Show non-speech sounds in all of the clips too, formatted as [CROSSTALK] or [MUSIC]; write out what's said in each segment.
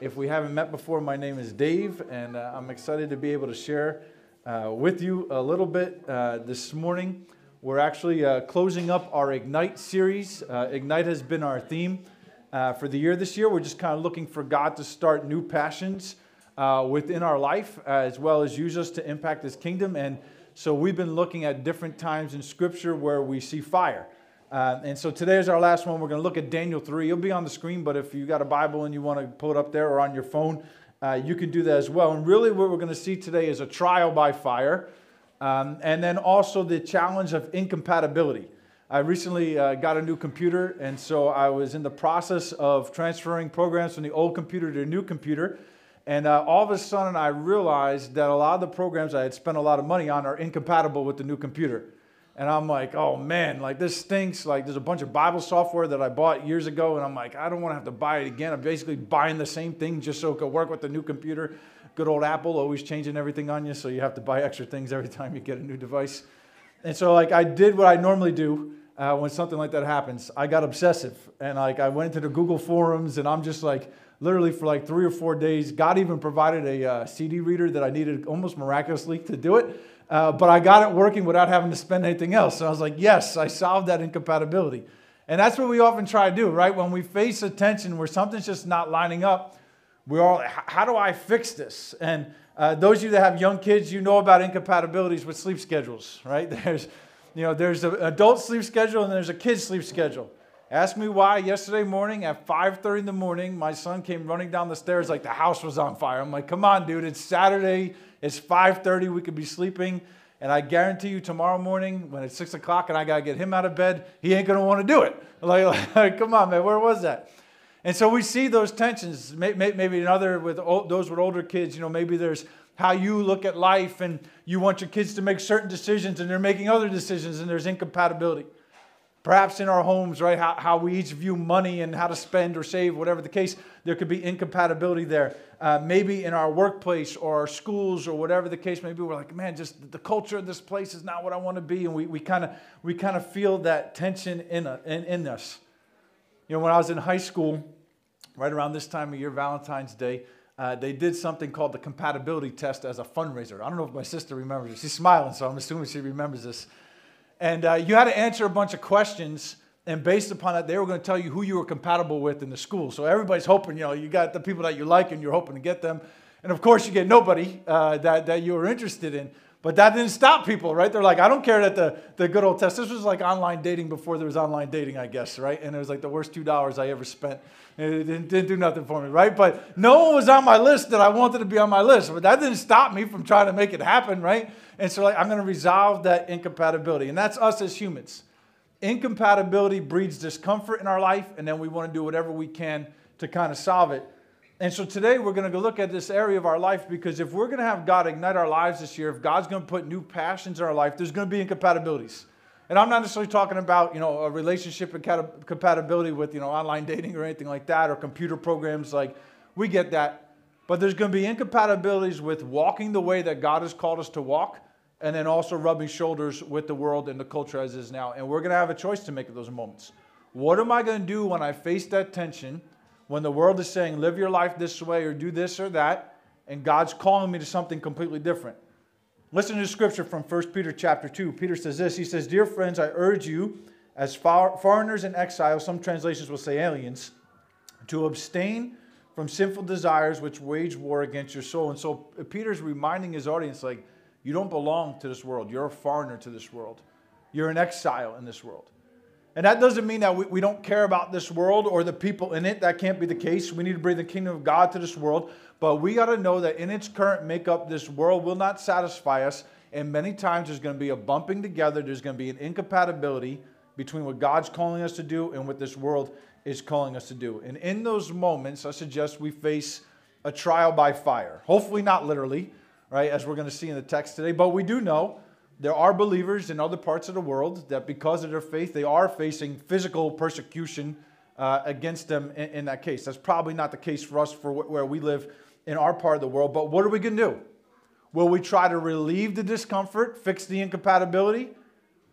If we haven't met before, my name is Dave, and uh, I'm excited to be able to share uh, with you a little bit uh, this morning. We're actually uh, closing up our Ignite series. Uh, Ignite has been our theme uh, for the year this year. We're just kind of looking for God to start new passions within our life, as well as use us to impact His kingdom. And so we've been looking at different times in Scripture where we see fire. Uh, and so today is our last one. We're going to look at Daniel 3. It'll be on the screen, but if you've got a Bible and you want to pull it up there or on your phone, uh, you can do that as well. And really, what we're going to see today is a trial by fire, um, and then also the challenge of incompatibility. I recently uh, got a new computer, and so I was in the process of transferring programs from the old computer to the new computer. And uh, all of a sudden, I realized that a lot of the programs I had spent a lot of money on are incompatible with the new computer. And I'm like, oh man, like this stinks. Like there's a bunch of Bible software that I bought years ago, and I'm like, I don't want to have to buy it again. I'm basically buying the same thing just so it could work with the new computer. Good old Apple always changing everything on you, so you have to buy [LAUGHS] extra things every time you get a new device. And so like I did what I normally do uh, when something like that happens. I got obsessive, and like I went into the Google forums, and I'm just like literally for like three or four days. God even provided a uh, CD reader that I needed almost miraculously to do it. Uh, but I got it working without having to spend anything else. So I was like, yes, I solved that incompatibility. And that's what we often try to do, right? When we face a tension where something's just not lining up, we're all, how do I fix this? And uh, those of you that have young kids, you know about incompatibilities with sleep schedules, right? [LAUGHS] There's, you know, there's an adult sleep schedule and there's a kid's sleep schedule. Ask me why yesterday morning at 5:30 in the morning, my son came running down the stairs like the house was on fire. I'm like, come on, dude, it's Saturday it's 5:30. We could be sleeping, and I guarantee you, tomorrow morning when it's six o'clock and I gotta get him out of bed, he ain't gonna want to do it. [LAUGHS] Like, like, come on, man, where was that? And so we see those tensions. Maybe another with those with older kids. You know, maybe there's how you look at life, and you want your kids to make certain decisions, and they're making other decisions, and there's incompatibility. Perhaps in our homes, right, how, how we each view money and how to spend or save, whatever the case, there could be incompatibility there. Uh, maybe in our workplace or our schools or whatever the case may be, we're like, man, just the culture of this place is not what I want to be. And we, kind of we kind of feel that tension in, a, in, in us. You know, when I was in high school, right around this time of year, Valentine's Day, uh, they did something called the compatibility test as a fundraiser. I don't know if my sister remembers it. She's smiling, so I'm assuming she remembers this. And uh, you had to answer a bunch of questions. And based upon that, they were going to tell you who you were compatible with in the school. So everybody's hoping, you know, you got the people that you like and you're hoping to get them. And of course, you get nobody uh, that, that you were interested in. But that didn't stop people, right? They're like, I don't care that the, the good old test. This was like online dating before there was online dating, I guess, right? And it was like the worst $2 I ever spent. It didn't, didn't do nothing for me, right? But no one was on my list that I wanted to be on my list. But that didn't stop me from trying to make it happen, right? And so, like, I'm going to resolve that incompatibility. And that's us as humans. Incompatibility breeds discomfort in our life, and then we want to do whatever we can to kind of solve it. And so today we're going to look at this area of our life because if we're going to have God ignite our lives this year, if God's going to put new passions in our life, there's going to be incompatibilities. And I'm not necessarily talking about, you know, a relationship compatibility with, you know, online dating or anything like that or computer programs like we get that. But there's going to be incompatibilities with walking the way that God has called us to walk and then also rubbing shoulders with the world and the culture as is now. And we're going to have a choice to make at those moments. What am I going to do when I face that tension? When the world is saying, live your life this way or do this or that, and God's calling me to something completely different. Listen to the scripture from 1 Peter chapter 2. Peter says this He says, Dear friends, I urge you, as foreigners and exiles, some translations will say aliens, to abstain from sinful desires which wage war against your soul. And so uh, Peter's reminding his audience, like, you don't belong to this world. You're a foreigner to this world. You're an exile in this world. And that doesn't mean that we, we don't care about this world or the people in it. That can't be the case. We need to bring the kingdom of God to this world. But we got to know that in its current makeup, this world will not satisfy us. And many times there's going to be a bumping together, there's going to be an incompatibility between what God's calling us to do and what this world is calling us to do. And in those moments, I suggest we face a trial by fire. Hopefully, not literally, right, as we're going to see in the text today, but we do know there are believers in other parts of the world that because of their faith, they are facing physical persecution uh, against them in, in, that case. That's probably not the case for us for where we live in our part of the world. But what are we going to do? Will we try to relieve the discomfort, fix the incompatibility,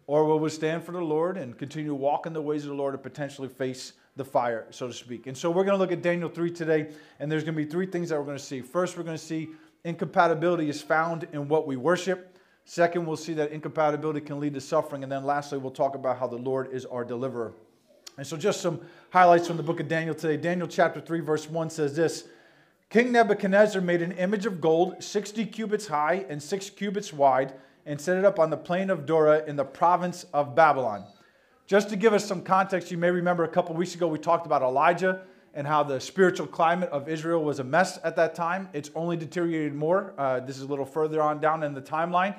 or will we stand for the Lord and continue to walk in the ways of the Lord and potentially face the fire, so to speak. And so we're going to look at Daniel 3 today, and there's going to be three things that we're going to see. First, we're going to see incompatibility is found in what we worship. Second, we'll see that incompatibility can lead to suffering. And then lastly, we'll talk about how the Lord is our deliverer. And so, just some highlights from the book of Daniel today. Daniel chapter 3, verse 1 says this King Nebuchadnezzar made an image of gold, 60 cubits high and 6 cubits wide, and set it up on the plain of Dura in the province of Babylon. Just to give us some context, you may remember a couple weeks ago we talked about Elijah and how the spiritual climate of Israel was a mess at that time. It's only deteriorated more. Uh, this is a little further on down in the timeline,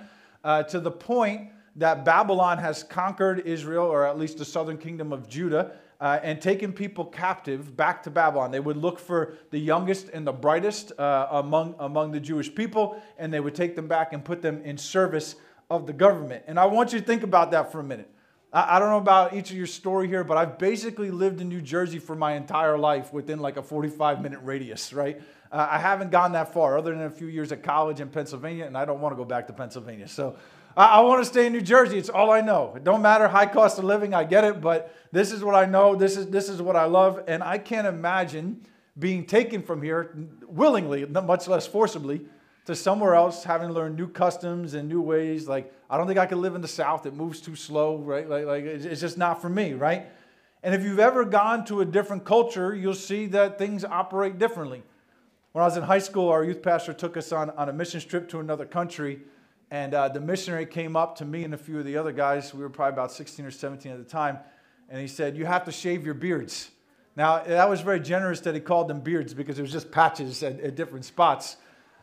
uh, to the point that Babylon has conquered Israel, or at least the southern kingdom of Judah, uh, and taken people captive back to Babylon. They would look for the youngest and the brightest uh, among, among the Jewish people, and they would take them back and put them in service of the government. And I want you to think about that for a minute. I, I don't know about each of your story here, but I've basically lived in New Jersey for my entire life within like a 45 minute radius, right? Uh, I haven't gone that far, other than a few years at college in Pennsylvania, and I don't want to go back to Pennsylvania. So I, I want to stay in New Jersey. It's all I know. It don't matter high cost of living. I get it, but this is what I know. This is this is what I love, and I can't imagine being taken from here willingly, much less forcibly, to somewhere else, having learned new customs and new ways. Like I don't think I could live in the South. It moves too slow, right? Like, like it's just not for me, right? And if you've ever gone to a different culture, you'll see that things operate differently. When I was in high school, our youth pastor took us on, on a mission trip to another country and uh, the missionary came up to me and a few of the other guys. We were probably about 16 or 17 at the time. And he said, You have to shave your beards. Now, that was very generous that he called them beards because it was just patches at, at different spots.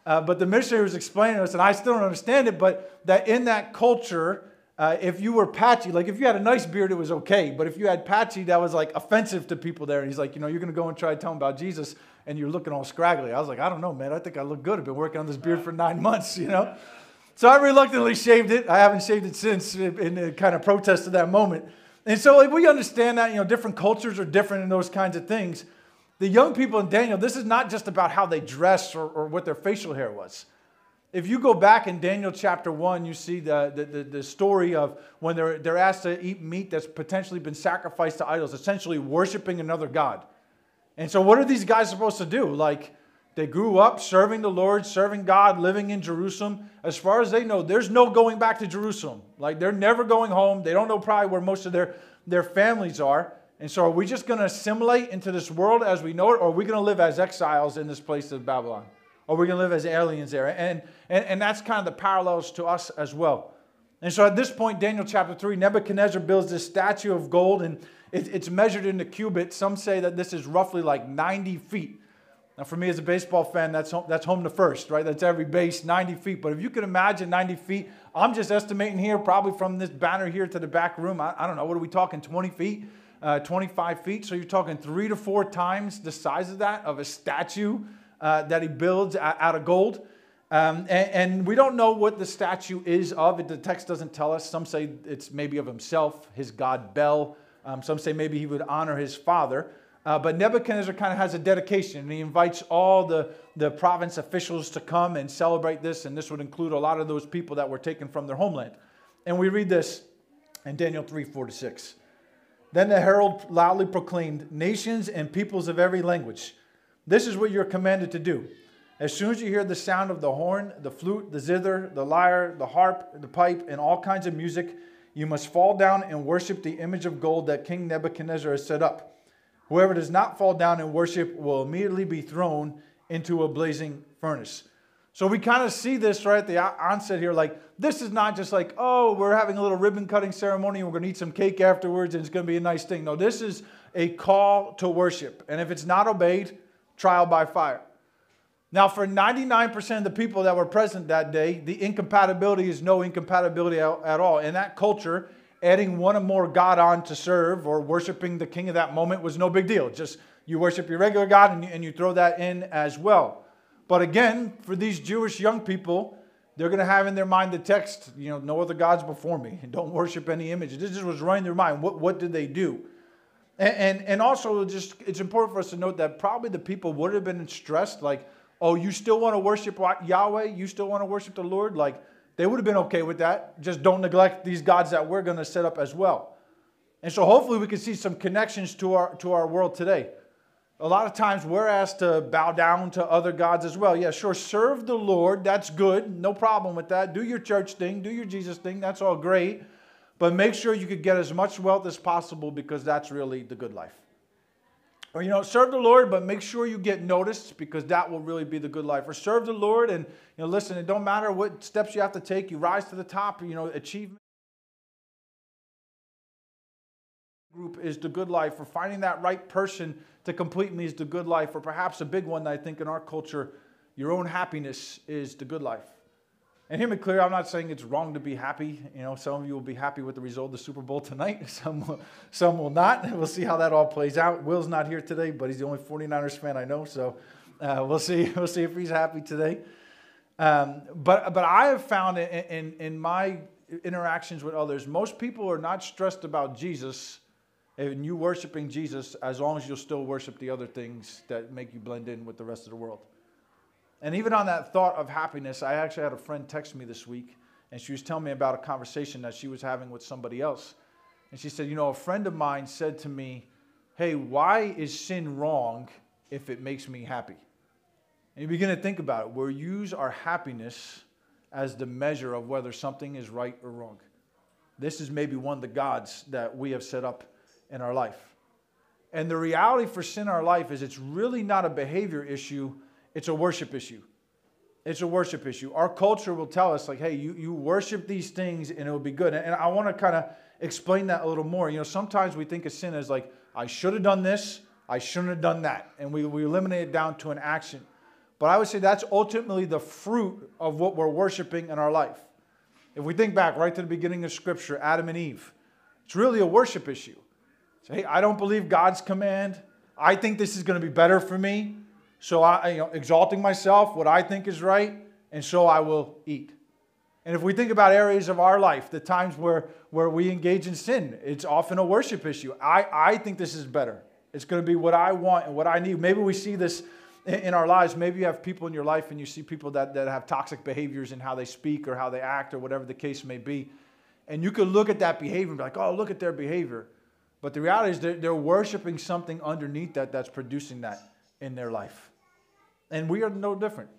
Uh, but the missionary was explaining to us, and I still don't understand it, but that in that culture, uh, if you were patchy, like if you had a nice beard, it was okay. But if you had patchy, that was like offensive to people there. And he's like, you know, you're going to go and try to tell them about Jesus, and you're looking all scraggly. I was like, I don't know, man. I think I look good. I've been working on this beard for nine months, you know? So I reluctantly shaved it. I haven't shaved it since in kind of protest to that moment. And so like, we understand that, you know, different cultures are different in those kinds of things. The young people in Daniel, this is not just about how they dress or, or what their facial hair was. If you go back in Daniel chapter 1, you see the, the, the, the story of when they're, they're asked to eat meat that's potentially been sacrificed to idols, essentially worshiping another God. And so, what are these guys supposed to do? Like, they grew up serving the Lord, serving God, living in Jerusalem. As far as they know, there's no going back to Jerusalem. Like they're never going home. They don't know probably where most of their, their families are. And so, are we just going to assimilate into this world as we know it, or are we going to live as exiles in this place of Babylon? Or are going to live as aliens there? And, and, and that's kind of the parallels to us as well. And so, at this point, Daniel chapter 3, Nebuchadnezzar builds this statue of gold, and it, it's measured into cubits. Some say that this is roughly like 90 feet. Now, for me as a baseball fan, that's home, that's home to first, right? That's every base, 90 feet. But if you can imagine 90 feet, I'm just estimating here, probably from this banner here to the back room, I, I don't know, what are we talking, 20 feet, uh, 25 feet? So you're talking three to four times the size of that, of a statue uh, that he builds out of gold. Um, and, and, we don't know what the statue is of. The text doesn't tell us. Some say it's maybe of himself, his god Bel. Um, some say maybe he would honor his father. Uh, but Nebuchadnezzar kind of has a dedication, and he invites all the, the province officials to come and celebrate this, and this would include a lot of those people that were taken from their homeland. And we read this in Daniel 3 4 to 6. Then the herald loudly proclaimed, Nations and peoples of every language, this is what you're commanded to do. As soon as you hear the sound of the horn, the flute, the zither, the lyre, the harp, the pipe, and all kinds of music, you must fall down and worship the image of gold that King Nebuchadnezzar has set up. Whoever does not fall down and worship will immediately be thrown into a blazing furnace. So we kind of see this right at the onset here. Like, this is not just like, oh, we're having a little ribbon cutting ceremony and we're going to eat some cake afterwards and it's going to be a nice thing. No, this is a call to worship. And if it's not obeyed, trial by fire. Now, for 99% of the people that were present that day, the incompatibility is no incompatibility at all. In that culture, adding one or more God on to serve or worshiping the king of that moment was no big deal. Just you worship your regular God and you, and you throw that in as well. But again, for these Jewish young people, they're going to have in their mind the text, you know, no other gods before me, and don't worship any image. This just was running their mind. What, what did they do? And, and, and also, just it's important for us to note that probably the people would have been stressed, like, oh, you still want to worship Yahweh? You still want to worship the Lord? Like, they would have been okay with that. Just don't neglect these gods that we're going to set up as well. And so hopefully we can see some connections to our, to our world today. A lot of times we're asked to bow down to other gods as well. Yeah, sure, serve the Lord. That's good. No problem with that. Do your church thing, do your Jesus thing. That's all great. But make sure you could get as much wealth as possible because that's really the good life. Or, you know, serve the Lord, but make sure you get noticed because that will really be the good life. Or serve the Lord and, you know, listen, it don't matter what steps you have to take, you rise to the top, you know, achievement. Group is the good life, or finding that right person to complete me is the good life, or perhaps a big one that I think in our culture, your own happiness is the good life. And hear me clear, I'm not saying it's wrong to be happy. You know, some of you will be happy with the result of the Super Bowl tonight, [LAUGHS] some will, some will not. [LAUGHS] We'll see how that all plays out. Will's not here today, but he's the only 49ers fan I know, so uh, we'll see. [LAUGHS] We'll see if he's happy today. Um, but but I have found in, in, in my interactions with others, most people are not stressed about Jesus and you worshiping Jesus as long as you'll still worship the other things that make you blend in with the rest of the world. And even on that thought of happiness, I actually had a friend text me this week, and she was telling me about a conversation that she was having with somebody else. And she said, You know, a friend of mine said to me, Hey, why is sin wrong if it makes me happy? And you begin to think about it. We use our happiness as the measure of whether something is right or wrong. This is maybe one of the gods that we have set up in our life. And the reality for sin in our life is it's really not a behavior issue, it's a worship issue. It's a worship issue. Our culture will tell us, like, hey, you, you worship these things and it will be good. And I want to kind of explain that a little more. You know, sometimes we think of sin as like, I should have done this, I shouldn't have done that. And we, we eliminate it down to an action. But I would say that's ultimately the fruit of what we're worshiping in our life. If we think back right to the beginning of Scripture, Adam and Eve, it's really a worship issue. Say, hey, I don't believe God's command. I think this is going to be better for me. So I, you know, exalting myself, what I think is right, and so I will eat. And if we think about areas of our life, the times where, where we engage in sin, it's often a worship issue. I, I think this is better. It's going to be what I want and what I need. Maybe we see this in, our lives. Maybe you have people in your life and you see people that, that have toxic behaviors in how they speak or how they act or whatever the case may be. And you could look at that behavior and be like, oh, look at their behavior. But the reality is they're, they're worshiping something underneath that that's producing that in their life. And we are no different.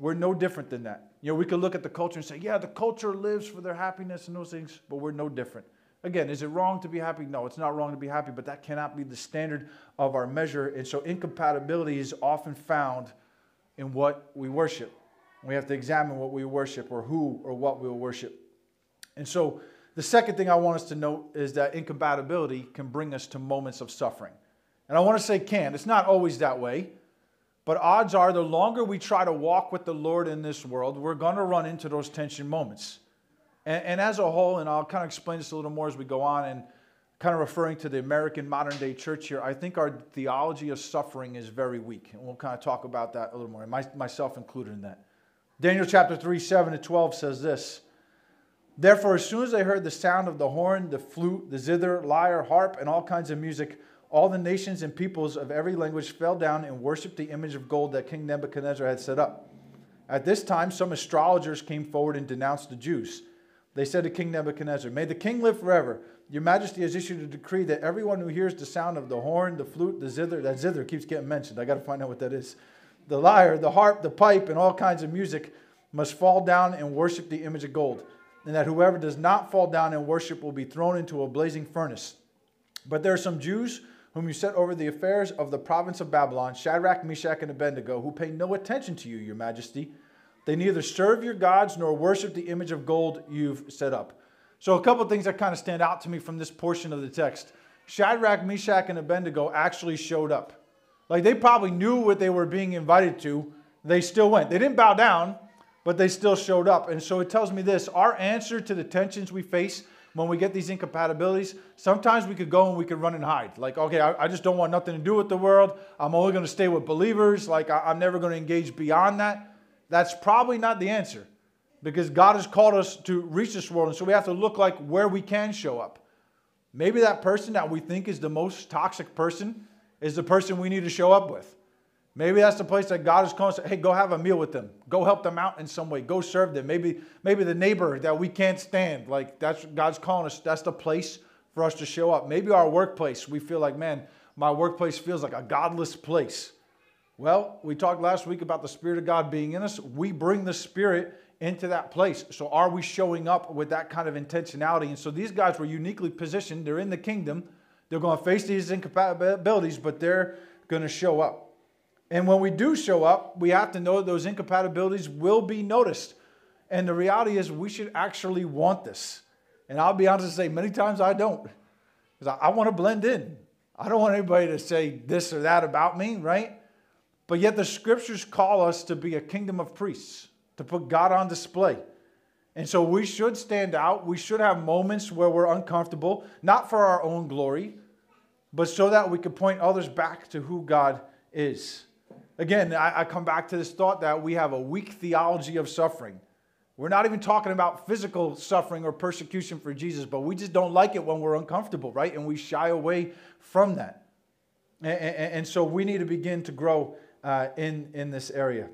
We're no different than that. You know, we could look at the culture and say, yeah, the culture lives for their happiness and those things, but we're no different. Again, is it wrong to be happy? No, it's not wrong to be happy, but that cannot be the standard of our measure. And so incompatibility is often found in what we worship. We have to examine what we worship or who or what we worship. And so the second thing I want us to note is that incompatibility can bring us to moments of suffering. And I want to say can. It's not always that way. But odds are, the longer we try to walk with the Lord in this world, we're going to run into those tension moments. And, and, as a whole, and I'll kind of explain this a little more as we go on, and kind of referring to the American modern day church here, I think our theology of suffering is very weak. And we'll kind of talk about that a little more, my, myself included in that. Daniel chapter 3, 7 to 12 says this Therefore, as soon as they heard the sound of the horn, the flute, the zither, lyre, harp, and all kinds of music, all the nations and peoples of every language fell down and worshiped the image of gold that King Nebuchadnezzar had set up. At this time, some astrologers came forward and denounced the Jews. They said to King Nebuchadnezzar, May the king live forever. Your majesty has issued a decree that everyone who hears the sound of the horn, the flute, the zither, that zither keeps getting mentioned. I got to find out what that is. The lyre, the harp, the pipe, and all kinds of music must fall down and worship the image of gold and that whoever does not fall down and worship will be thrown into a blazing furnace. But there are some Jews whom you set over the affairs of the province of Babylon, Shadrach, Meshach, and Abednego, who pay no attention to you, your majesty. They neither serve your gods nor worship the image of gold you've set up. So, a couple things that kind of stand out to me from this portion of the text. Shadrach, Meshach, and Abednego actually showed up. Like they probably knew what they were being invited to. They still went. They didn't bow down, but they still showed up. And so it tells me this our answer to the tensions we face when we get these incompatibilities, sometimes we could go and we could run and hide. Like, okay, I, I just don't want nothing to do with the world. I'm only going to stay with believers. Like, I, I'm never going to engage beyond that. That's probably not the answer because God has called us to reach this world. And so we have to look like where we can show up. Maybe that person that we think is the most toxic person is the person we need to show up with. Maybe that's the place that God is calling us. Hey, go have a meal with them. Go help them out in some way. Go serve them. Maybe, maybe the neighbor that we can't stand. Like that's God's calling us. That's the place for us to show up. Maybe our workplace, we feel like, man, my workplace feels like a godless place. Well, we talked last week about the Spirit of God being in us. We bring the Spirit into that place. So, are we showing up with that kind of intentionality? And so, these guys were uniquely positioned. They're in the kingdom. They're going to face these incompatibilities, but they're going to show up. And when we do show up, we have to know that those incompatibilities will be noticed. And the reality is, we should actually want this. And I'll be honest and say, many times I don't. Because I, I want to blend in. I don't want anybody to say this or that about me, right? But yet the scriptures call us to be a kingdom of priests, to put God on display. And so we should stand out. We should have moments where we're uncomfortable, not for our own glory, but so that we can point others back to who God is. Again, I, I come back to this thought that we have a weak theology of suffering. We're not even talking about physical suffering or persecution for Jesus, but we just don't like it when we're uncomfortable, right? And we shy away from that. And, and, and so we need to begin to grow uh, in, in this area.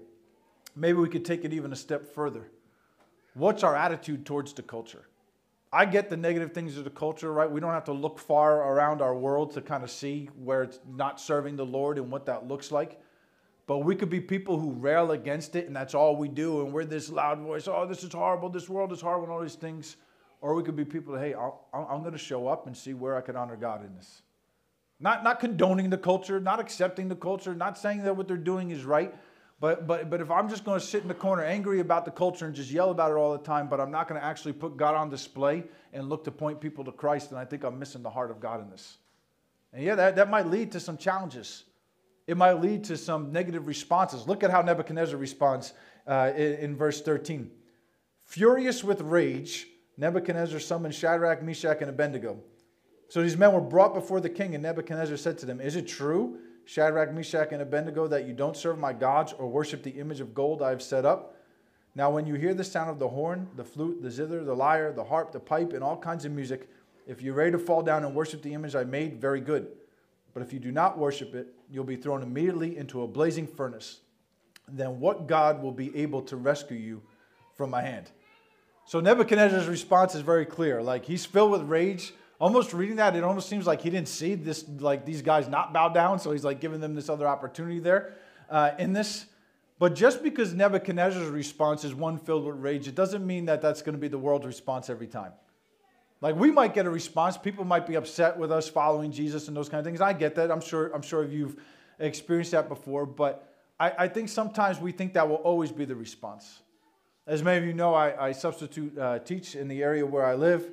Maybe we could take it even a step further. What's our attitude towards the culture? I get the negative things of the culture, right? We don't have to look far around our world to kind of see where it's not serving the Lord and what that looks like. But we could be people who rail against it and that's all we do. And we're this loud voice, oh, this is horrible, this world is horrible, and all these things. Or we could be people hey, i am going to show up and see where I can honor God in this. Not, not condoning the culture, not accepting the culture, not saying that what they're doing is right. But, but, but if I'm just going to sit in the corner angry about the culture and just yell about it all the time, but I'm not going to actually put God on display and look to point people to Christ, then I think I'm missing the heart of God in this. And yeah, that, that might lead to some challenges it might lead to some negative responses. Look at how Nebuchadnezzar responds uh, in, in verse 13. Furious with rage, Nebuchadnezzar summoned Shadrach, Meshach, and Abednego. So these men were brought before the king, and Nebuchadnezzar said to them, Is it true, Shadrach, Meshach, and Abednego, that you don't serve my gods or worship the image of gold I have set up? Now, when you hear the sound of the horn, the flute, the zither, the lyre, the harp, the pipe, and all kinds of music, if you're ready to fall down and worship the image I made, very good. But if you do not worship it, you'll be thrown immediately into a blazing furnace. Then what God will be able to rescue you from my hand? So Nebuchadnezzar's response is very clear. Like he's filled with rage. Almost reading that, it almost seems like he didn't see this, like these guys not bow down. So he's like giving them this other opportunity there uh, in this. But just because Nebuchadnezzar's response is one filled with rage, it doesn't mean that that's going to be the world's response every time. Like we might get a response. People might be upset with us following Jesus and those kind of things. I get that. I'm sure, I'm sure you've experienced that before. But I, I think sometimes we think that will always be the response. As many of you know, I, I substitute uh, teach in the area where I live.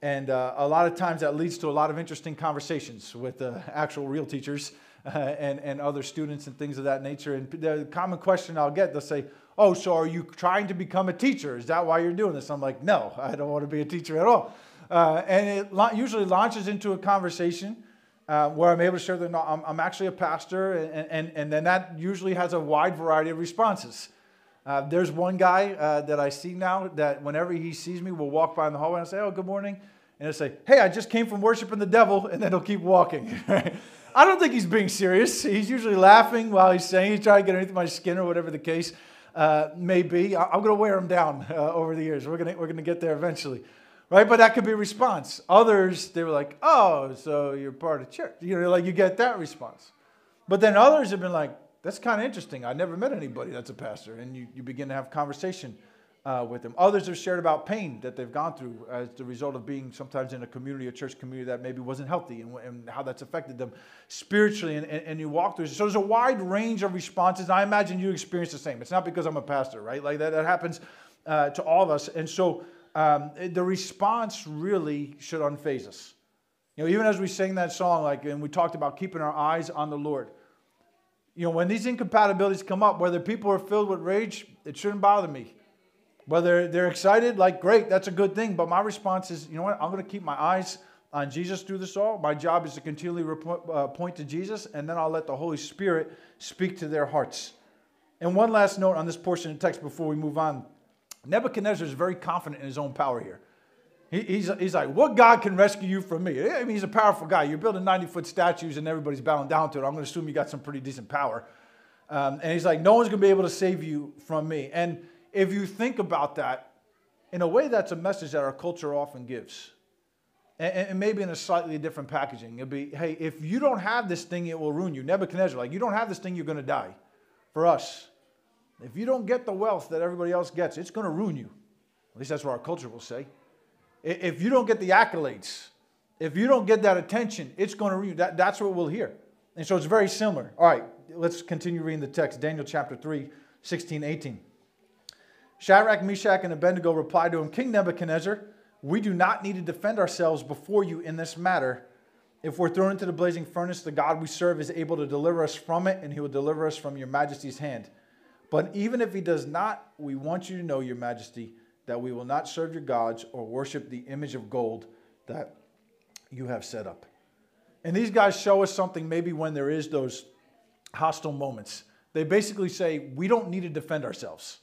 And uh, a lot of times that leads to a lot of interesting conversations with uh, actual real teachers [LAUGHS] and, and other students and things of that nature. And the common question I'll get, they'll say, Oh, so are you trying to become a teacher? Is that why you're doing this? I'm like, No, I don't want to be a teacher at all. Uh, and it la- usually launches into a conversation uh, where I'm able to share that no, I'm, I'm, actually a pastor, and, and, and then that usually has a wide variety of responses. Uh, there's one guy uh, that I see now that whenever he sees me, will walk by in the hallway and I say, Oh, good morning. And he'll say, Hey, I just came from worshiping the devil, and then he'll keep walking. [LAUGHS] I don't think he's being serious. He's usually laughing while he's saying he's trying to get underneath my skin or whatever the case uh, may be. I- am going to wear him down uh, over the years. We're going we're gonna get there eventually right? But that could be a response. Others, they were like, oh, so you're part of church. You know, like you get that response. But then others have been like, that's kind of interesting. I never met anybody that's a pastor. And you, you begin to have conversation uh, with them. Others have shared about pain that they've gone through as the result of being sometimes in a community, a church community that maybe wasn't healthy and, and how that's affected them spiritually. And, and, and you walk through. So there's a wide range of responses. I imagine you experience the same. It's not because I'm a pastor, right? Like that, that happens uh, to all of us. And so um, the response really should unfaze us. You know, even as we sing that song, like, and we talked about keeping our eyes on the Lord. You know, when these incompatibilities come up, whether people are filled with rage, it shouldn't bother me. Whether they're excited, like, great, that's a good thing. But my response is, you know what? I'm going to keep my eyes on Jesus through this all. My job is to continually uh, point to Jesus, and then I'll let the Holy Spirit speak to their hearts. And one last note on this portion of text before we move on. Nebuchadnezzar is very confident in his own power here. He, he's, he's like, what God can rescue you from me? I mean, he's a powerful guy. You're building 90 foot statues and everybody's bowing down to it. I'm going to assume you got some pretty decent power. Um, and he's like, no one's going to be able to save you from me. And if you think about that, in a way, that's a message that our culture often gives. and, and maybe in a slightly different packaging. It'd be, hey, if you don't have this thing, it will ruin you. Nebuchadnezzar, like, you don't have this thing, you're going to die. For us, if you don't get the wealth that everybody else gets, it's going to ruin you. At least that's what our culture will say. If you don't get the accolades, if you don't get that attention, it's going to ruin you. That, that's what we'll hear. And so it's very similar. All right, let's continue reading the text. Daniel chapter 3, 16, 18. Shadrach, Meshach, and Abednego replied to him, King Nebuchadnezzar, we do not need to defend ourselves before you in this matter. If we're thrown into the blazing furnace, the God we serve is able to deliver us from it, and he will deliver us from your majesty's hand. But even if he does not, we want you to know, your majesty, that we will not serve your gods or worship the image of gold that you have set up. And these guys show us something maybe when there is those hostile moments. They basically say, we don't need to defend ourselves.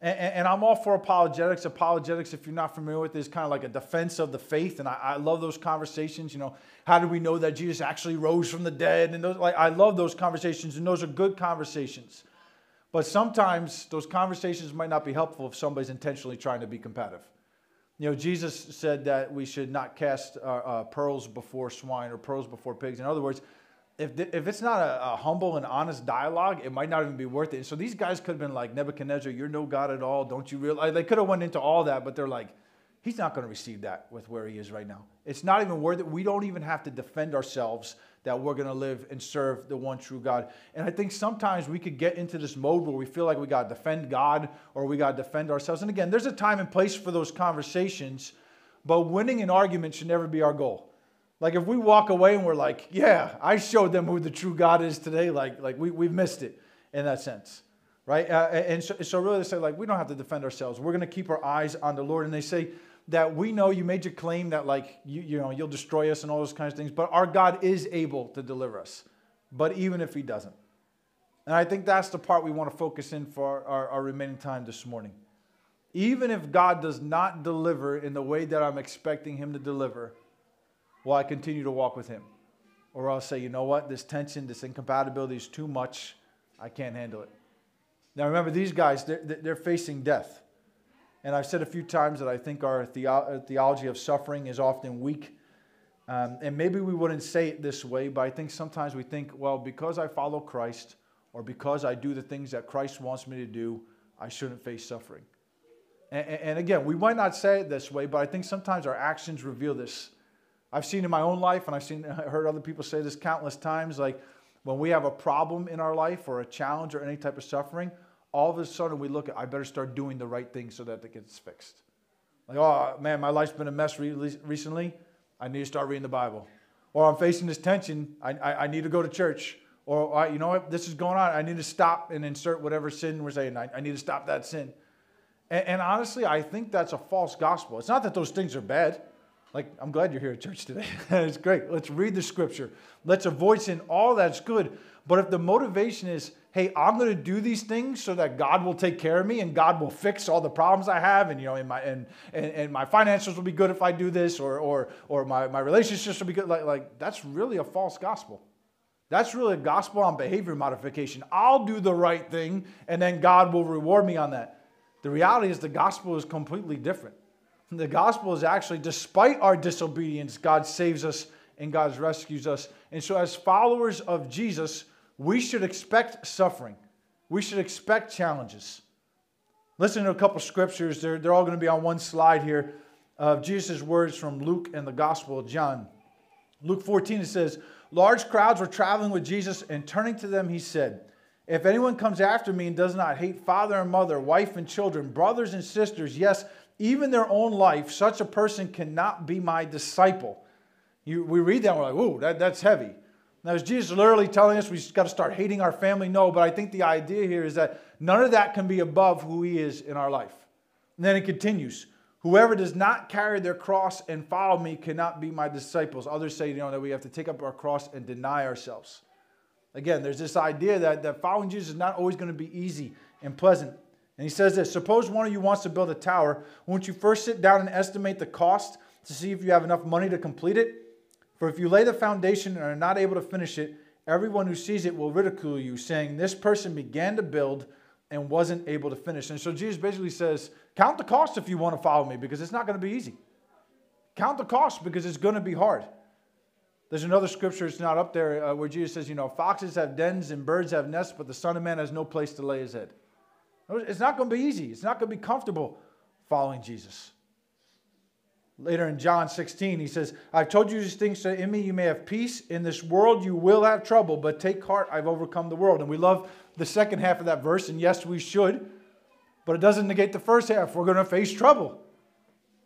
And, and, I'm all for apologetics. Apologetics, if you're not familiar with it, is kind of like a defense of the faith. And I, I, love those conversations. You know, how do we know that Jesus actually rose from the dead? And those, like, I love those conversations, and those are good conversations. But sometimes those conversations might not be helpful if somebody's intentionally trying to be combative. You know, Jesus said that we should not cast uh, uh, pearls before swine or pearls before pigs. In other words, if, if it's not a, a, humble and honest dialogue, it might not even be worth it. So these guys could have been like, Nebuchadnezzar, you're no God at all. Don't you realize? They could have went into all that, but they're like, he's not going to receive that with where he is right now. It's not even worth it. We don't even have to defend ourselves that we're going to live and serve the one true God. And I think sometimes we could get into this mode where we feel like we got to defend God or we got to defend ourselves. And again, there's a time and place for those conversations, but winning an argument should never be our goal. Like if we walk away and we're like, yeah, I showed them who the true God is today, like, like we, we've missed it in that sense, right? Uh, and so, so really they say like, we don't have to defend ourselves. We're going to keep our eyes on the Lord. And they say that we know you made your claim that like, you, you know, you'll destroy us and all those kinds of things, but our God is able to deliver us. But even if he doesn't. And I think that's the part we want to focus in for our, our remaining time this morning. Even if God does not deliver in the way that I'm expecting him to deliver, will I continue to walk with Him? Or I'll say, you know what, this tension, this incompatibility is too much. I can't handle it. Now remember, these guys, they're, they're facing death. And I've said a few times that I think our theology of suffering is often weak. Um, and maybe we wouldn't say it this way, but I think sometimes we think, well, because I follow Christ or because I do the things that Christ wants me to do, I shouldn't face suffering. And, and again, we might not say it this way, but I think sometimes our actions reveal this. I've seen in my own life, and I've seen [LAUGHS] heard other people say this countless times, like when we have a problem in our life or a challenge or any type of suffering, all of a sudden we look at, I better start doing the right thing so that it gets fixed. Like, oh man, my life's been a mess recently. I need to start reading the Bible. Or I'm facing this tension. I, I, I need to go to church. Or, oh, you know what, this is going on. I need to stop and insert whatever sin we're saying. I, I need to stop that sin. And, and honestly, I think that's a false gospel. It's not that those things are bad. Like, I'm glad you're here at church today. [LAUGHS] it's great. Let's read the scripture. Let's avoid sin. All that's good. But if the motivation is, hey, I'm going to do these things so that God will take care of me and God will fix all the problems I have, and you know, and my and, and, and my finances will be good if I do this, or or or my, my relationships will be good. Like, like that's really a false gospel. That's really a gospel on behavior modification. I'll do the right thing, and then God will reward me on that. The reality is the gospel is completely different. The gospel is actually, despite our disobedience, God saves us and God rescues us. And so, as followers of Jesus, we should expect suffering. We should expect challenges. Listen to a couple scriptures. They're, they're all going to be on one slide here of Jesus' words from Luke and the Gospel of John. Luke 14, it says, Large crowds were traveling with Jesus, and turning to them, he said, If anyone comes after me and does not hate father and mother, wife and children, brothers and sisters, yes, even their own life, such a person cannot be my disciple. You, we read that we're like, ooh, that, that's heavy. Now, is Jesus literally telling us we've got to start hating our family? No, but I think the idea here is that none of that can be above who He is in our life. And then it continues Whoever does not carry their cross and follow me cannot be my disciples. Others say, you know, that we have to take up our cross and deny ourselves. Again, there's this idea that, that following Jesus is not always going to be easy and pleasant. And he says this Suppose one of you wants to build a tower. Won't you first sit down and estimate the cost to see if you have enough money to complete it? For if you lay the foundation and are not able to finish it, everyone who sees it will ridicule you, saying, This person began to build and wasn't able to finish. And so Jesus basically says, Count the cost if you want to follow me, because it's not going to be easy. count the cost because it's going to be hard. There's another scripture, it's not up there, uh, where Jesus says, you know, foxes have dens and birds have nests, but the Son of Man has no place to lay his head. It's not going to be easy. It's not going to be comfortable following Jesus. Later in John 16, he says, I've told you these things so in me you may have peace. In this world you will have trouble, but take heart, I've overcome the world. And we love the second half of that verse, and yes, we should, but it doesn't negate the first half. We're going to face trouble.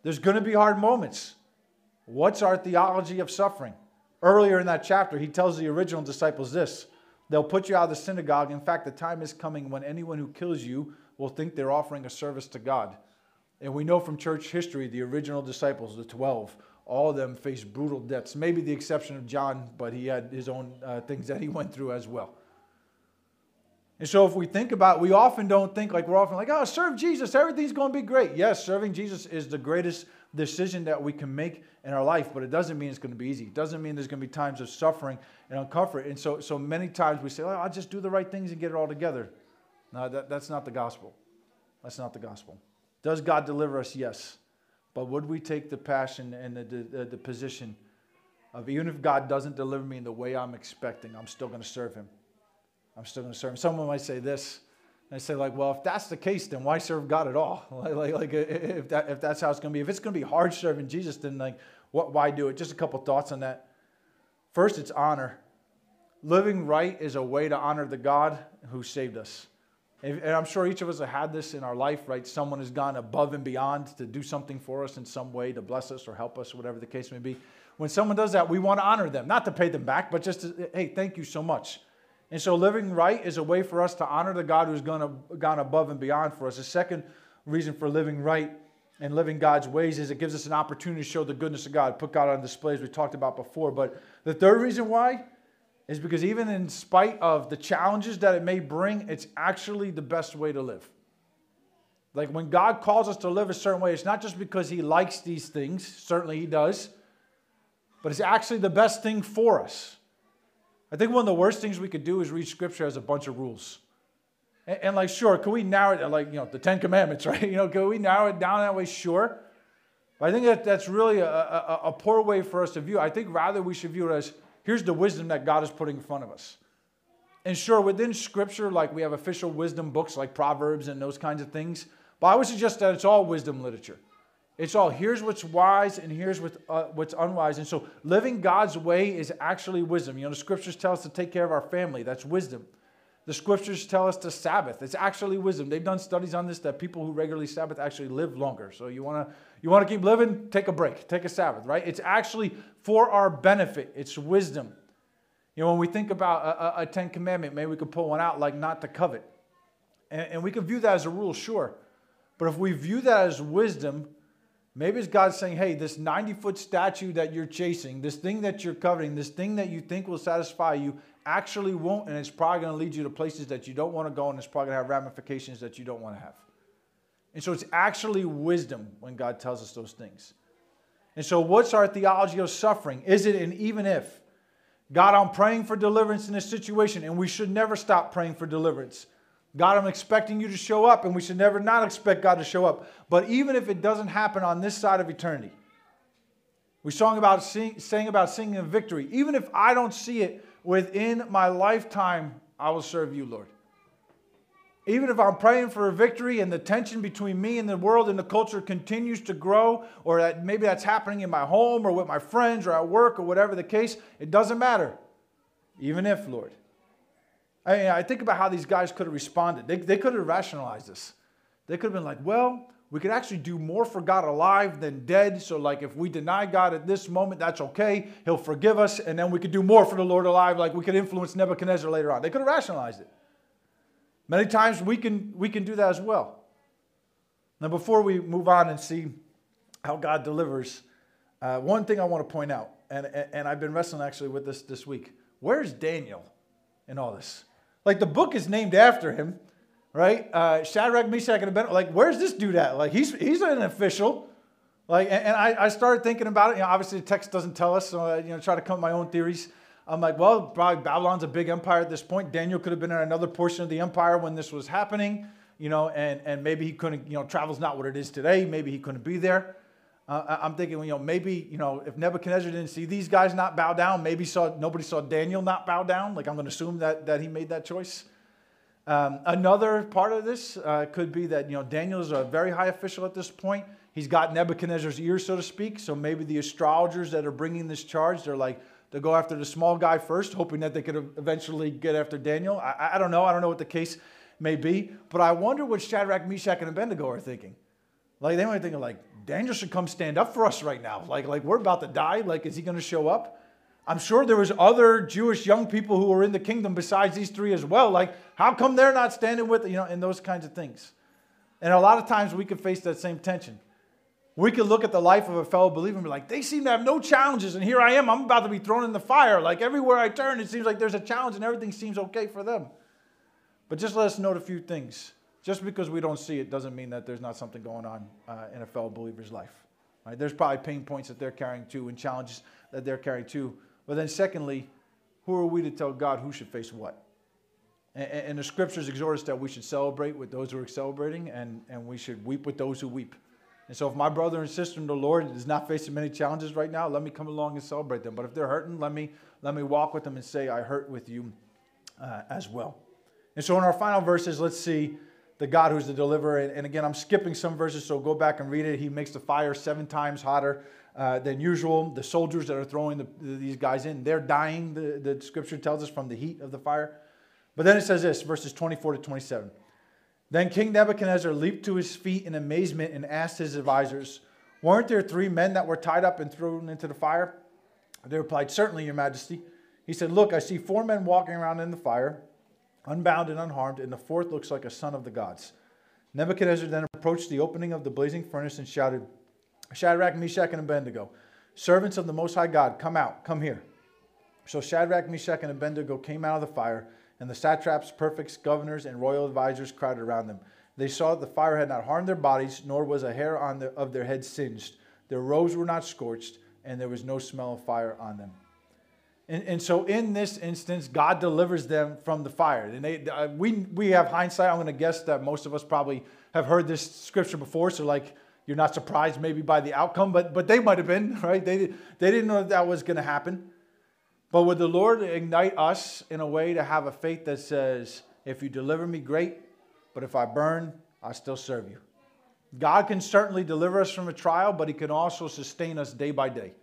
There's going to be hard moments. What's our theology of suffering? Earlier in that chapter, he tells the original disciples this They'll put you out of the synagogue. In fact, the time is coming when anyone who kills you will think they're offering a service to God. And we know from church history, the original disciples, the 12, all of them faced brutal deaths. Maybe the exception of John, but he had his own uh, things that he went through as well. And so if we think about we often don't think like we're often like, oh, serve Jesus, everything's going to be great. Yes, serving Jesus is the greatest decision that we can make in our life, but it doesn't mean it's going to be easy. It doesn't mean there's going to be times of suffering and uncomfort. And so, so many times we say, oh, I'll just do the right things and get it all together. No, that, that's not the gospel. That's not the gospel. Does God deliver us? Yes. But would we take the passion and the, the, the position of even if God doesn't deliver me in the way I'm expecting, I'm still going to serve Him? I'm still going to serve Him. Someone might say this. They say, like, well, if that's the case, then why serve God at all? [LAUGHS] Like, like, like if, that, if that's how it's going to be. If it's going to be hard serving Jesus, then, like, what, why do it? Just a couple thoughts on that. First, it's honor. Living right is a way to honor the God who saved us. And I'm sure each of us have had this in our life, right? Someone has gone above and beyond to do something for us in some way, to bless us or help us, whatever the case may be. When someone does that, we want to honor them, not to pay them back, but just to, hey, thank you so much. And so living right is a way for us to honor the God who's gone, gone above and beyond for us. The second reason for living right and living God's ways is it gives us an opportunity to show the goodness of God, put God on display as we talked about before. But the third reason why is because even in spite of the challenges that it may bring, it's actually the best way to live. Like when God calls us to live a certain way, it's not just because He likes these things, certainly He does, but it's actually the best thing for us. I think one of the worst things we could do is read Scripture as a bunch of rules. And, and like, sure, can we narrow it, like, you know, the Ten Commandments, [LAUGHS] right? You know, can we narrow it down that way? Sure. But I think that that's really a, a, a poor way for us to view. I think rather we should view it as Here's the wisdom that God is putting in front of us. And sure, within Scripture, like we have official wisdom books like Proverbs and those kinds of things, but I would suggest that it's all wisdom literature. It's all here's what's wise and here's uh, what's unwise. And so living God's way is actually wisdom. You know, the scriptures tell us to take care of our family. That's wisdom. The scriptures tell us to Sabbath. It's actually wisdom. They've done studies on this that people who regularly Sabbath actually live longer. So you want to you want to keep living? Take a break, take a Sabbath, right? It's actually for our benefit, it's wisdom. You know, when we think about a, a, a Ten Commandment, maybe we could pull one out like not to covet. And, and we can view that as a rule, sure. But if we view that as wisdom, maybe it's God saying, hey, this 90 foot statue that you're chasing, this thing that you're coveting, this thing that you think will satisfy you, actually won't. And it's probably going to lead you to places that you don't want to go, and it's probably going to have ramifications that you don't want to have. And so it's actually wisdom when God tells us those things. And so, what's our theology of suffering? Is it an even if? God, I'm praying for deliverance in this situation, and we should never stop praying for deliverance. God, I'm expecting you to show up, and we should never not expect God to show up. But even if it doesn't happen on this side of eternity, we sang about, sing, sang about singing a victory. Even if I don't see it within my lifetime, I will serve you, Lord even if I'm praying for a victory and the tension between me and the world and the culture continues to grow, or that maybe that's happening in my home or with my friends or at work or whatever the case, it doesn't matter. Even if, Lord. I, I think about how these guys could have responded. They, they could have rationalized this. They could have been like, well, we could actually do more for God alive than dead. So, like, if we deny God at this moment, that's okay. He'll forgive us, and then we could do more for the Lord alive. Like, we could influence Nebuchadnezzar later on. They could have rationalized it. Many times we can, we can do that as well. Now, before we move on and see how God delivers, uh, one thing I want to point out, and, and I've been wrestling actually with this this week. Where's Daniel in all this? Like the book is named after him, right? Uh, Shadrach, Meshach, and Abednego. Like, where's this dude at? Like, he's he's an official. Like, and, and I, I started thinking about it. You know, obviously the text doesn't tell us, so I, you know, try to come up with my own theories. I'm like, well, probably Babylon's a big empire at this point. Daniel could have been in another portion of the empire when this was happening, you know, and, and maybe he couldn't, you know, travel's not what it is today. Maybe he couldn't be there. Uh, I'm thinking, you know, maybe, you know, if Nebuchadnezzar didn't see these guys not bow down, maybe saw nobody saw Daniel not bow down. Like I'm going to assume that that he made that choice. Um, another part of this uh, could be that you know Daniel's a very high official at this point. He's got Nebuchadnezzar's ear, so to speak. So maybe the astrologers that are bringing this charge, they're like, to go after the small guy first, hoping that they could eventually get after Daniel. I, I don't know. I don't know what the case may be. But I wonder what Shadrach, Meshach, and Abednego are thinking. Like they might be thinking, like, Daniel should come stand up for us right now. Like, like we're about to die. Like, is he going to show up? I'm sure there was other Jewish young people who were in the kingdom besides these three as well. Like, how come they're not standing with, you know, and those kinds of things. And a lot of times we could face that same tension. We could look at the life of a fellow believer and be like, they seem to have no challenges, and here I am, I'm about to be thrown in the fire. Like everywhere I turn, it seems like there's a challenge and everything seems okay for them. But just let us note a few things. Just because we don't see it doesn't mean that there's not something going on uh, in a fellow believer's life. Right? There's probably pain points that they're carrying too and challenges that they're carrying too. But then, secondly, who are we to tell God who should face what? And, and the scriptures exhort us that we should celebrate with those who are celebrating and, and we should weep with those who weep. And so if my brother and sister in the Lord is not facing many challenges right now, let me come along and celebrate them. But if they're hurting, let me, let me walk with them and say, I hurt with you uh, as well. And so in our final verses, let's see the God who's the deliverer. And, and, again, I'm skipping some verses, so go back and read it. He makes the fire seven times hotter uh, than usual. The soldiers that are throwing the, these guys in, they're dying, the, the scripture tells us, from the heat of the fire. But then it says this, verses 24 to 27. Then King Nebuchadnezzar leaped to his feet in amazement and asked his advisors, Weren't there three men that were tied up and thrown into the fire? They replied, Certainly, Your Majesty. He said, Look, I see four men walking around in the fire, unbound and unharmed, and the fourth looks like a son of the gods. Nebuchadnezzar then approached the opening of the blazing furnace and shouted, Shadrach, Meshach, and Abednego, servants of the Most High God, come out, come here. So Shadrach, Meshach, and Abednego came out of the fire and the satraps, prefects, governors, and royal advisers crowded around them. They saw that the fire had not harmed their bodies, nor was a hair on the, of their heads singed. Their robes were not scorched, and there was no smell of fire on them. And, and so, in this instance, God delivers them from the fire. And they, uh, we, we have hindsight. I'm going to guess that most of us probably have heard this scripture before. So, like, you're not surprised maybe by the outcome, but, but they might have been, [LAUGHS] right? They, they didn't know that, that was going to happen. But would the Lord ignite us in a way to have a faith that says, if you deliver me, great, but if I burn, I still serve you? God can certainly deliver us from a trial, but He can also sustain us day by day.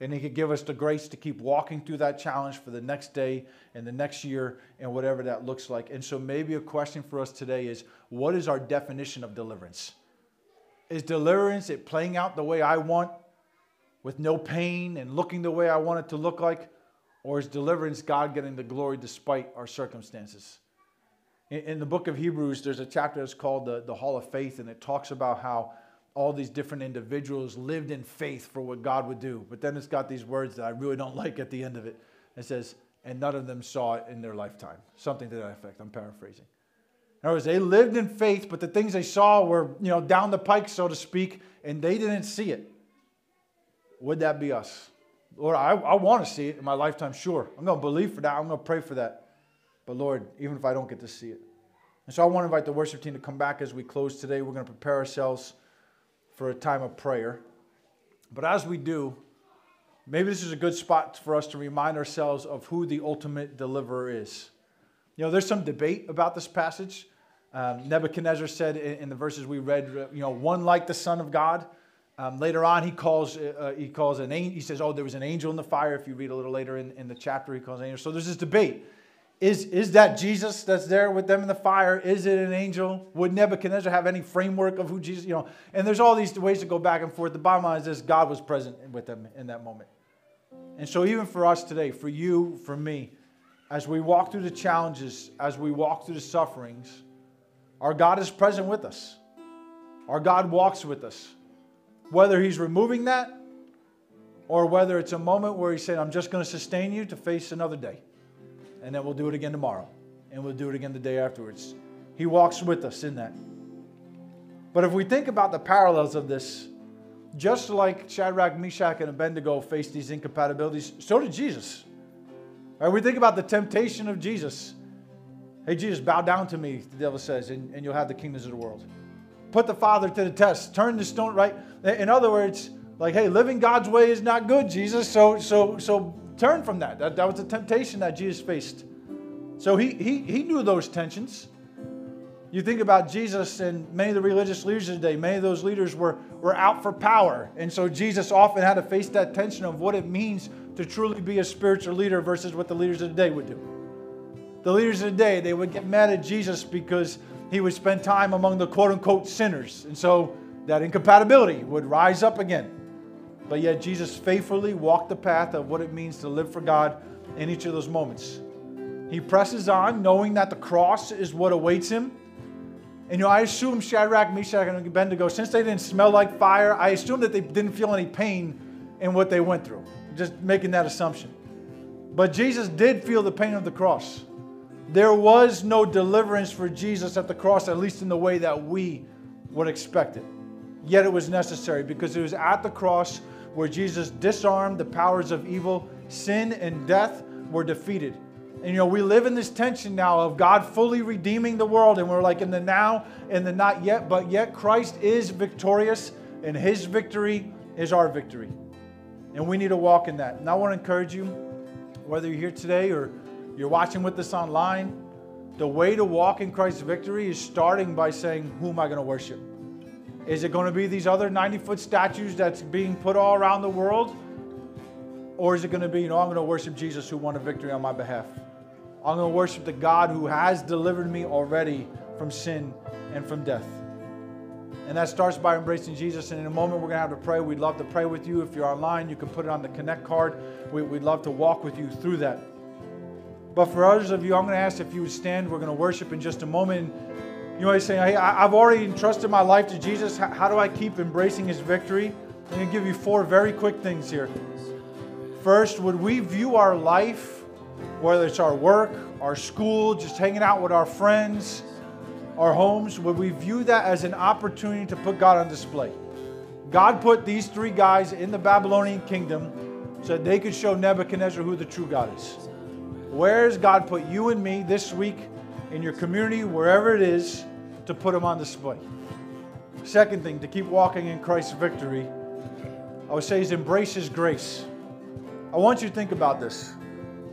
And He can give us the grace to keep walking through that challenge for the next day and the next year and whatever that looks like. And so, maybe a question for us today is what is our definition of deliverance? Is deliverance it playing out the way I want with no pain and looking the way I want it to look like? Or is deliverance God getting the glory despite our circumstances? In, in the book of Hebrews, there's a chapter that's called the, the Hall of Faith, and it talks about how all these different individuals lived in faith for what God would do. But then it's got these words that I really don't [LAUGHS] like at the end of it. It says, and none of them saw it in their lifetime. Something to that effect. I'm paraphrasing. In other words, they lived in faith, but the things they saw were, you know, down the pike, so to speak, and they didn't see it. Would that be us? Lord, I, I want to see it in my lifetime, sure. I'm going to believe for that. I'm going to pray for that. But Lord, even if I don't get to see it. And so I want to invite the worship team to come back as we close today. We're going to prepare ourselves for a time of prayer. But as we do, maybe this is a good spot for us to remind ourselves of who the ultimate deliverer is. You know, there's some debate about this passage. Um, Nebuchadnezzar said in, in, the verses we read, you know, one like the Son of God. Um, later on, he calls, uh, uh, he calls an angel. He says, Oh, there was an angel in the fire. If you read a little later in, in the chapter, he calls an angel. So there's this debate. Is, is that Jesus that's there with them in the fire? Is it an angel? Would Nebuchadnezzar have any framework of who Jesus, you know? And there's all these ways to go back and forth. The bottom line is this God was present with them in that moment. And so, even for us today, for you, for me, as we walk through the challenges, as we walk through the sufferings, our God is present with us. Our God walks with us. Whether he's removing that or whether it's a moment where he's saying, I'm just going to sustain you to face another day. And then we'll do it again tomorrow. And we'll do it again the day afterwards. He walks with us in that. But if we think about the parallels of this, just like Shadrach, Meshach, and Abednego faced these incompatibilities, so did Jesus. Right? We think about the temptation of Jesus. Hey, Jesus, bow down to me, the devil says, and, and you'll have the kingdoms of the world put the Father to the test, turn the stone right. In other words, Like, hey, living God's way is not good, Jesus. So, so, so turn from that. That, that was a temptation that Jesus faced. So he, he, he knew those tensions. You think about Jesus and many of the religious leaders today, many of those leaders were, were out for power. And so Jesus often had to face that tension of what it means to truly be a spiritual leader versus what the leaders of the day would do. The leaders of the day, they would get mad at Jesus because he would spend time among the quote unquote sinners. And so that incompatibility would rise up again. But yet Jesus faithfully walked the path of what it means to live for God in each of those moments. He presses on, knowing that the cross is what awaits him. And you know, I assume Shadrach, Meshach, and Abednego, since they didn't smell like fire, I assume that they didn't feel any pain in what they went through. Just making that assumption. But Jesus did feel the pain of the cross. There was no deliverance for Jesus at the cross, at least in the way that we would expect it. Yet it was necessary because it was at the cross where Jesus disarmed the powers of evil, sin and death were defeated. And you know, we live in this tension now of God fully redeeming the world, and we're like in the now and the not yet, but yet Christ is victorious, and his victory is our victory. And we need to walk in that. And I want to encourage you, whether you're here today or you're watching with us online, the way to walk in Christ's victory is starting by saying, Who am I going to worship? Is it going to be these other 90 foot statues that's being put all around the world? Or is it going to be, you know, I'm going to worship Jesus who won a victory on my behalf? I'm going to worship the God who has delivered me already from sin and from death. And that starts by embracing Jesus. And in a moment, we're going to have to pray. We'd love to pray with you. If you're online, you can put it on the Connect card. We, would love to walk with you through that. But for others of you, I'm going to ask if you would stand. We're going to worship in just a moment. You might say, hey, I've already entrusted my life to Jesus. How do I keep embracing his victory? I'm going to give you four very quick things here. First, would we view our life whether it's our work, our school, just hanging out with our friends, our homes, would we view that as an opportunity to put God on display? God put these three guys in the Babylonian kingdom so that they could show Nebuchadnezzar who the true God is. Where has God put you and me this week in your community, wherever it is, to put him on display? Second thing, to keep walking in Christ's victory, I would say is embrace his grace. I want you to think about this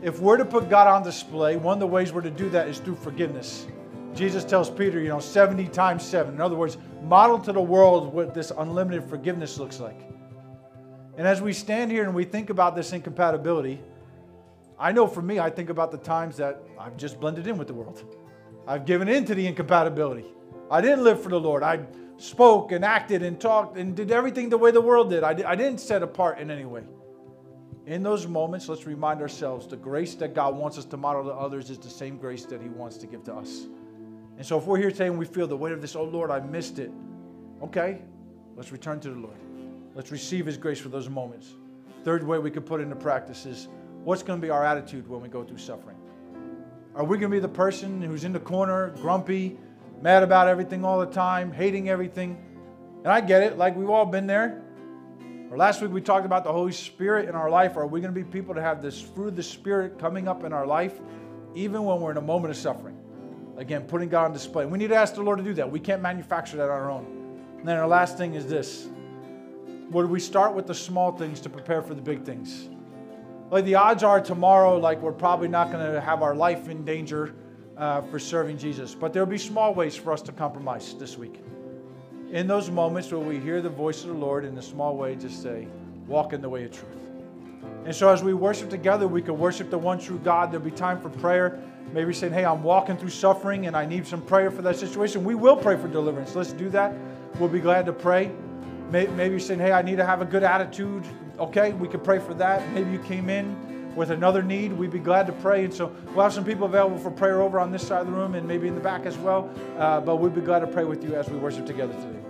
if we're to put God on display, one of the ways we're to do that is through forgiveness. Jesus tells Peter, you know, 70 times 7. In other words, model to the world what this unlimited forgiveness looks like. And as we stand here and we think about this incompatibility, I know for me, I think about the times that I've just blended in with the world. I've given in to the incompatibility. I didn't live for the Lord. I spoke and acted and talked and did everything the way the world did. I, didn't set apart in any way. In those moments, let's remind ourselves the grace that God wants us to model to others is the same grace that He wants to give to us. And so, if we're here today and we feel the weight of this, oh Lord, I missed it, okay, let's return to the Lord. Let's receive His grace for those moments. Third way we could put into practice is what's going to be our attitude when we go through suffering? Are we going to be the person who's in the corner, grumpy, mad about everything all the time, hating everything? And I get it, like we've all been there. Or last week we talked about the Holy Spirit in our life. Are we going to be people to have this fruit of the Spirit coming up in our life, even when we're in a moment of suffering? Again, putting God on display. We need to ask the Lord to do that. We can't manufacture that on our own. And then our last thing is this Would we start with the small things to prepare for the big things? Like the odds are tomorrow, like we're probably not going to have our life in danger uh, for serving Jesus. But there'll be small ways for us to compromise this week in those moments where we hear the voice of the Lord in a small way, just say, walk in the way of truth. And so as we worship together, we can worship the one true God. There'll be time for prayer. Maybe saying, hey, I'm walking through suffering and I need some prayer for that situation. We will pray for deliverance. Let's do that. We'll be glad to pray. Maybe saying, hey, I need to have a good attitude. Okay, we could pray for that. Maybe you came in with another need, we'd be glad to pray. And so we'll have some people available for prayer over on this side of the room and maybe in the back as well. Uh, but we'd be glad to pray with you as we worship together today.